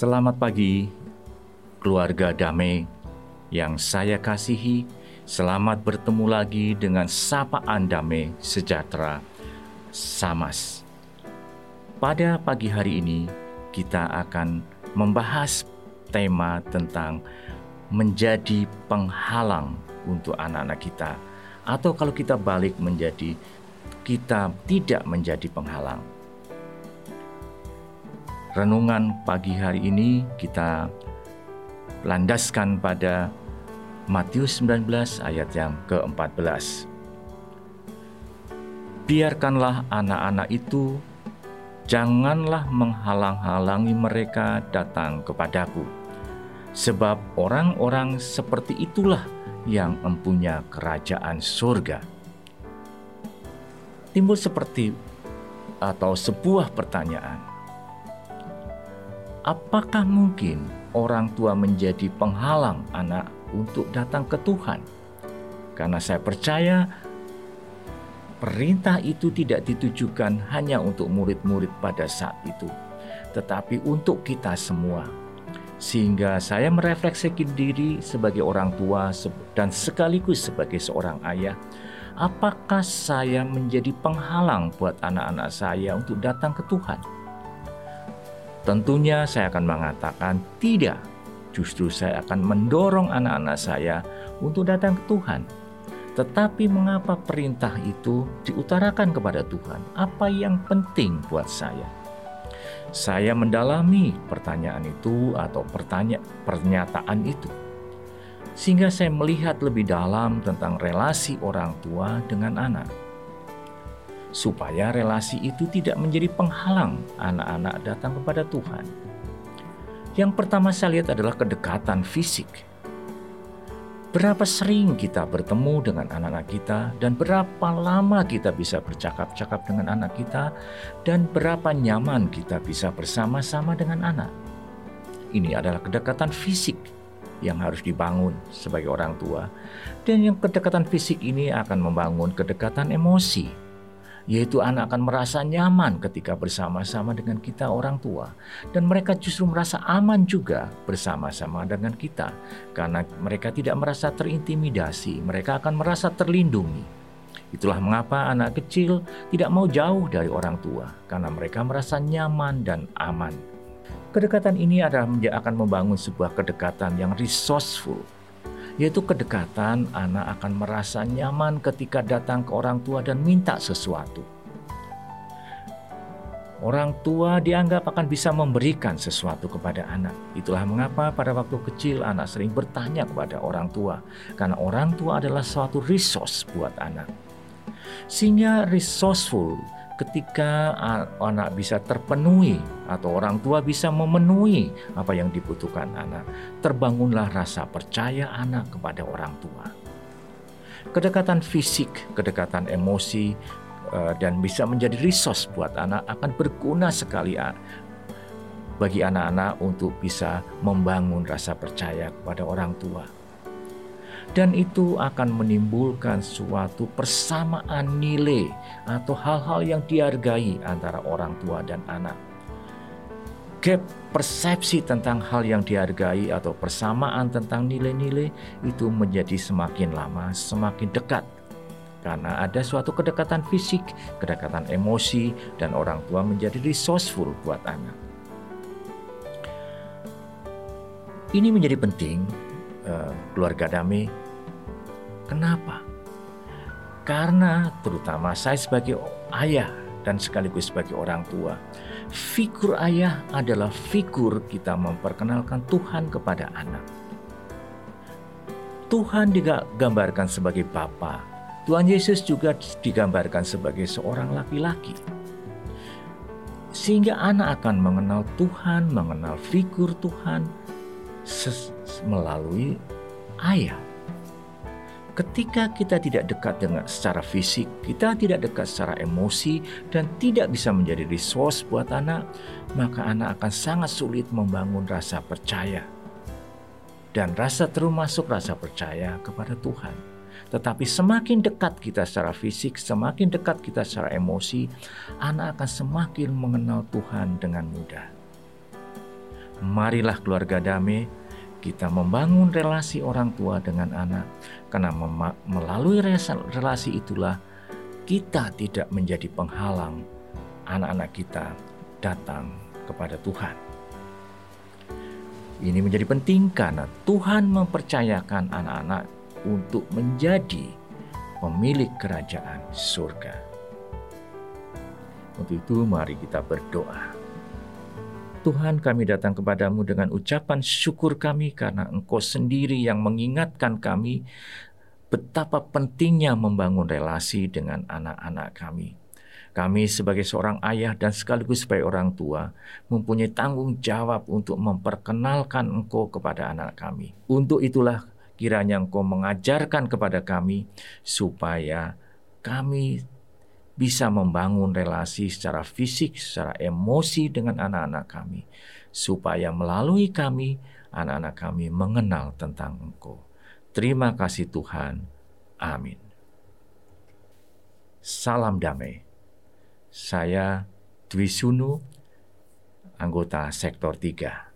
Selamat pagi, keluarga damai yang saya kasihi. Selamat bertemu lagi dengan sapaan damai sejahtera Samas. Pada pagi hari ini, kita akan membahas tema tentang menjadi penghalang untuk anak-anak kita, atau kalau kita balik menjadi kita tidak menjadi penghalang. Renungan pagi hari ini kita landaskan pada Matius 19 ayat yang ke-14. Biarkanlah anak-anak itu janganlah menghalang-halangi mereka datang kepadaku. Sebab orang-orang seperti itulah yang mempunyai kerajaan surga. Timbul seperti atau sebuah pertanyaan. Apakah mungkin orang tua menjadi penghalang anak untuk datang ke Tuhan. Karena saya percaya perintah itu tidak ditujukan hanya untuk murid-murid pada saat itu, tetapi untuk kita semua. Sehingga saya merefleksikan diri sebagai orang tua dan sekaligus sebagai seorang ayah, apakah saya menjadi penghalang buat anak-anak saya untuk datang ke Tuhan? Tentunya saya akan mengatakan tidak Justru saya akan mendorong anak-anak saya untuk datang ke Tuhan. Tetapi mengapa perintah itu diutarakan kepada Tuhan? Apa yang penting buat saya? Saya mendalami pertanyaan itu atau pertanya pernyataan itu. Sehingga saya melihat lebih dalam tentang relasi orang tua dengan anak. Supaya relasi itu tidak menjadi penghalang anak-anak datang kepada Tuhan yang pertama saya lihat adalah kedekatan fisik. Berapa sering kita bertemu dengan anak-anak kita, dan berapa lama kita bisa bercakap-cakap dengan anak kita, dan berapa nyaman kita bisa bersama-sama dengan anak. Ini adalah kedekatan fisik yang harus dibangun sebagai orang tua, dan yang kedekatan fisik ini akan membangun kedekatan emosi yaitu anak akan merasa nyaman ketika bersama-sama dengan kita orang tua dan mereka justru merasa aman juga bersama-sama dengan kita karena mereka tidak merasa terintimidasi, mereka akan merasa terlindungi. Itulah mengapa anak kecil tidak mau jauh dari orang tua karena mereka merasa nyaman dan aman. Kedekatan ini adalah akan membangun sebuah kedekatan yang resourceful, yaitu kedekatan anak akan merasa nyaman ketika datang ke orang tua dan minta sesuatu. Orang tua dianggap akan bisa memberikan sesuatu kepada anak. Itulah mengapa pada waktu kecil anak sering bertanya kepada orang tua, karena orang tua adalah suatu resource buat anak. Sehingga resourceful ketika anak bisa terpenuhi atau orang tua bisa memenuhi apa yang dibutuhkan anak, terbangunlah rasa percaya anak kepada orang tua. Kedekatan fisik, kedekatan emosi, eh, dan bisa menjadi resource buat anak akan berguna sekali bagi anak-anak untuk bisa membangun rasa percaya kepada orang tua dan itu akan menimbulkan suatu persamaan nilai atau hal-hal yang dihargai antara orang tua dan anak. Gap persepsi tentang hal yang dihargai atau persamaan tentang nilai-nilai itu menjadi semakin lama semakin dekat karena ada suatu kedekatan fisik, kedekatan emosi, dan orang tua menjadi resourceful buat anak. Ini menjadi penting uh, keluarga damai Kenapa? Karena terutama saya sebagai ayah dan sekaligus sebagai orang tua, figur ayah adalah figur kita memperkenalkan Tuhan kepada anak. Tuhan digambarkan sebagai Bapa. Tuhan Yesus juga digambarkan sebagai seorang laki-laki. Sehingga anak akan mengenal Tuhan, mengenal figur Tuhan melalui ayah. Ketika kita tidak dekat dengan secara fisik, kita tidak dekat secara emosi dan tidak bisa menjadi resource buat anak, maka anak akan sangat sulit membangun rasa percaya. Dan rasa termasuk rasa percaya kepada Tuhan. Tetapi semakin dekat kita secara fisik, semakin dekat kita secara emosi, anak akan semakin mengenal Tuhan dengan mudah. Marilah keluarga damai kita membangun relasi orang tua dengan anak karena melalui relasi itulah kita tidak menjadi penghalang anak-anak kita datang kepada Tuhan. Ini menjadi penting karena Tuhan mempercayakan anak-anak untuk menjadi pemilik kerajaan surga. Untuk itu mari kita berdoa. Tuhan kami datang kepadamu dengan ucapan syukur kami karena Engkau sendiri yang mengingatkan kami betapa pentingnya membangun relasi dengan anak-anak kami. Kami sebagai seorang ayah dan sekaligus sebagai orang tua mempunyai tanggung jawab untuk memperkenalkan Engkau kepada anak kami. Untuk itulah kiranya Engkau mengajarkan kepada kami supaya kami bisa membangun relasi secara fisik, secara emosi dengan anak-anak kami, supaya melalui kami, anak-anak kami mengenal tentang Engkau. Terima kasih Tuhan. Amin. Salam damai. Saya Dwi Sunu, anggota Sektor 3.